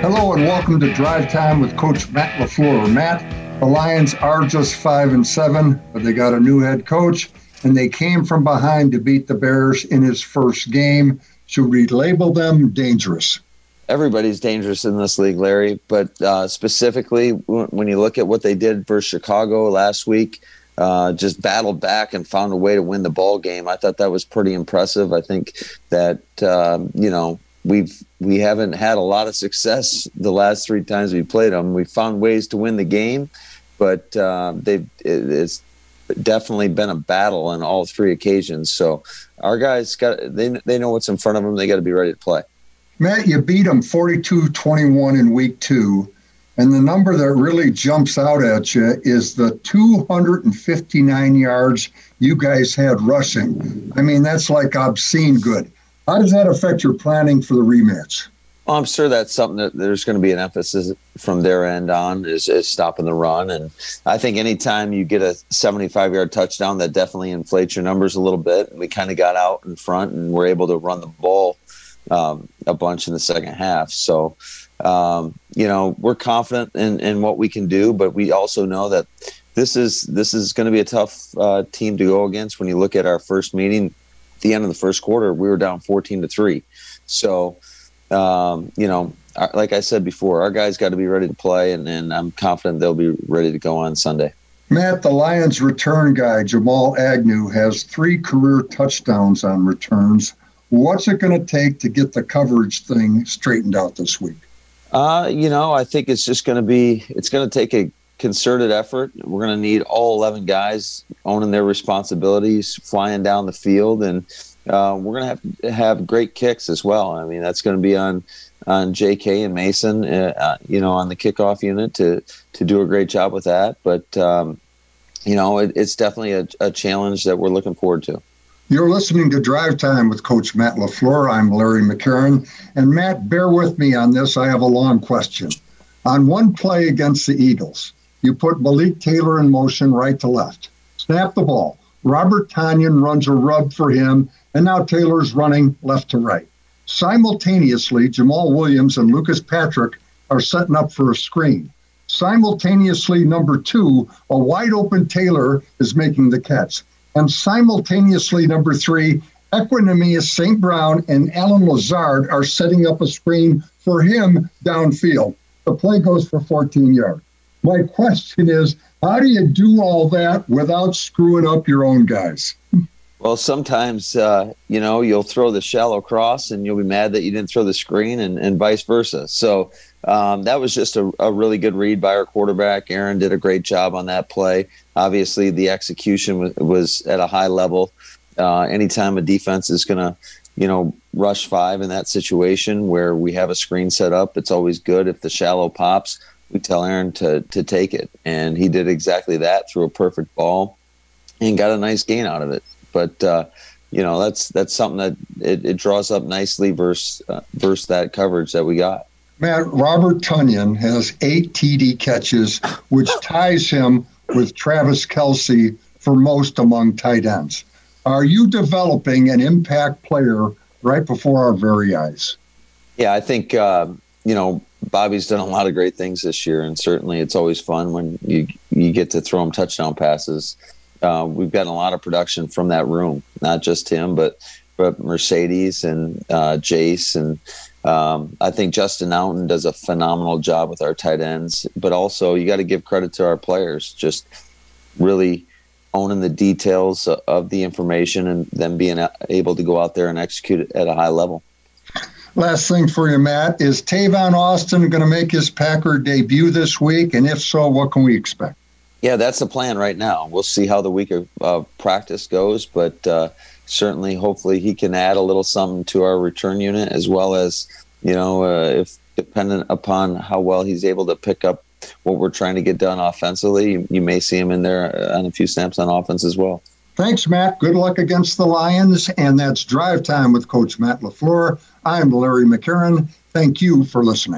Hello and welcome to Drive Time with Coach Matt LaFleur. Matt, the Lions are just five and seven, but they got a new head coach, and they came from behind to beat the Bears in his first game. Should we label them dangerous? Everybody's dangerous in this league, Larry. But uh, specifically, when you look at what they did versus Chicago last week, uh, just battled back and found a way to win the ball game. I thought that was pretty impressive. I think that um, you know we've we haven't had a lot of success the last three times we played them. We found ways to win the game, but uh, they've it, it's definitely been a battle on all three occasions. So our guys got they they know what's in front of them. They got to be ready to play. Matt, you beat them 42-21 in week two. And the number that really jumps out at you is the 259 yards you guys had rushing. I mean, that's like obscene good. How does that affect your planning for the rematch? Well, I'm sure that's something that there's going to be an emphasis from their end on is, is stopping the run. And I think anytime you get a 75 yard touchdown, that definitely inflates your numbers a little bit. And we kind of got out in front and were able to run the ball um, a bunch in the second half. So, um, you know, we're confident in, in what we can do, but we also know that this is this is going to be a tough uh, team to go against. When you look at our first meeting, the end of the first quarter, we were down 14 to three. So, um, you know, like I said before, our guys got to be ready to play, and, and I'm confident they'll be ready to go on Sunday. Matt, the Lions return guy, Jamal Agnew, has three career touchdowns on returns. What's it going to take to get the coverage thing straightened out this week? Uh, you know, I think it's just going to be, it's going to take a concerted effort. We're going to need all 11 guys owning their responsibilities, flying down the field, and uh, we're going to have to have great kicks as well. I mean, that's going to be on on J.K. and Mason, uh, uh, you know, on the kickoff unit to to do a great job with that. But um, you know, it, it's definitely a, a challenge that we're looking forward to. You're listening to Drive Time with Coach Matt LaFleur. I'm Larry McCarren. And Matt, bear with me on this. I have a long question. On one play against the Eagles, you put Malik Taylor in motion right to left. Snap the ball. Robert Tonyan runs a rub for him, and now Taylor's running left to right. Simultaneously, Jamaal Williams and Lucas Patrick are setting up for a screen. Simultaneously, number two, a wide open Taylor is making the catch. And simultaneously, number three, Equanimeous St. Brown and Allen Lazard are setting up a screen for him downfield. The play goes for 14 yards. My question is, how do you do all that without screwing up your own guys? Well, sometimes, uh, you know, you'll throw the shallow cross and you'll be mad that you didn't throw the screen and, and vice versa. So um, that was just a, a, really good read by our quarterback. Aaron did a great job on that play. Obviously, the execution was, was at a high level. Uh, anytime a defense is going to, you know, rush five in that situation where we have a screen set up, it's always good if the shallow pops we tell Aaron to to take it, and he did exactly that. Threw a perfect ball, and got a nice gain out of it. But uh, you know that's that's something that it, it draws up nicely versus uh, versus that coverage that we got. Matt Robert Tonyan has eight TD catches, which ties him with Travis Kelce for most among tight ends. Are you developing an impact player right before our very eyes? Yeah, I think uh, you know Bobby's done a lot of great things this year, and certainly it's always fun when you you get to throw him touchdown passes. Uh, we've gotten a lot of production from that room, not just him, but but Marcedes and uh, Jace, and um, I think Justin Outten does a phenomenal job with our tight ends. But also, you got to give credit to our players, just really owning the details of the information and then being able to go out there and execute it at a high level. Last thing for you, Matt, is Tavon Austin going to make his Packer debut this week? And if so, what can we expect? Yeah, that's the plan right now. We'll see how the week of uh, practice goes, but uh, certainly, hopefully, he can add a little something to our return unit as well as, you know, uh, if dependent upon how well he's able to pick up what we're trying to get done offensively, you, you may see him in there on a few snaps on offense as well. Thanks, Matt. Good luck against the Lions. And that's Drive Time with Coach Matt LaFleur. I'm Larry McCarren. Thank you for listening.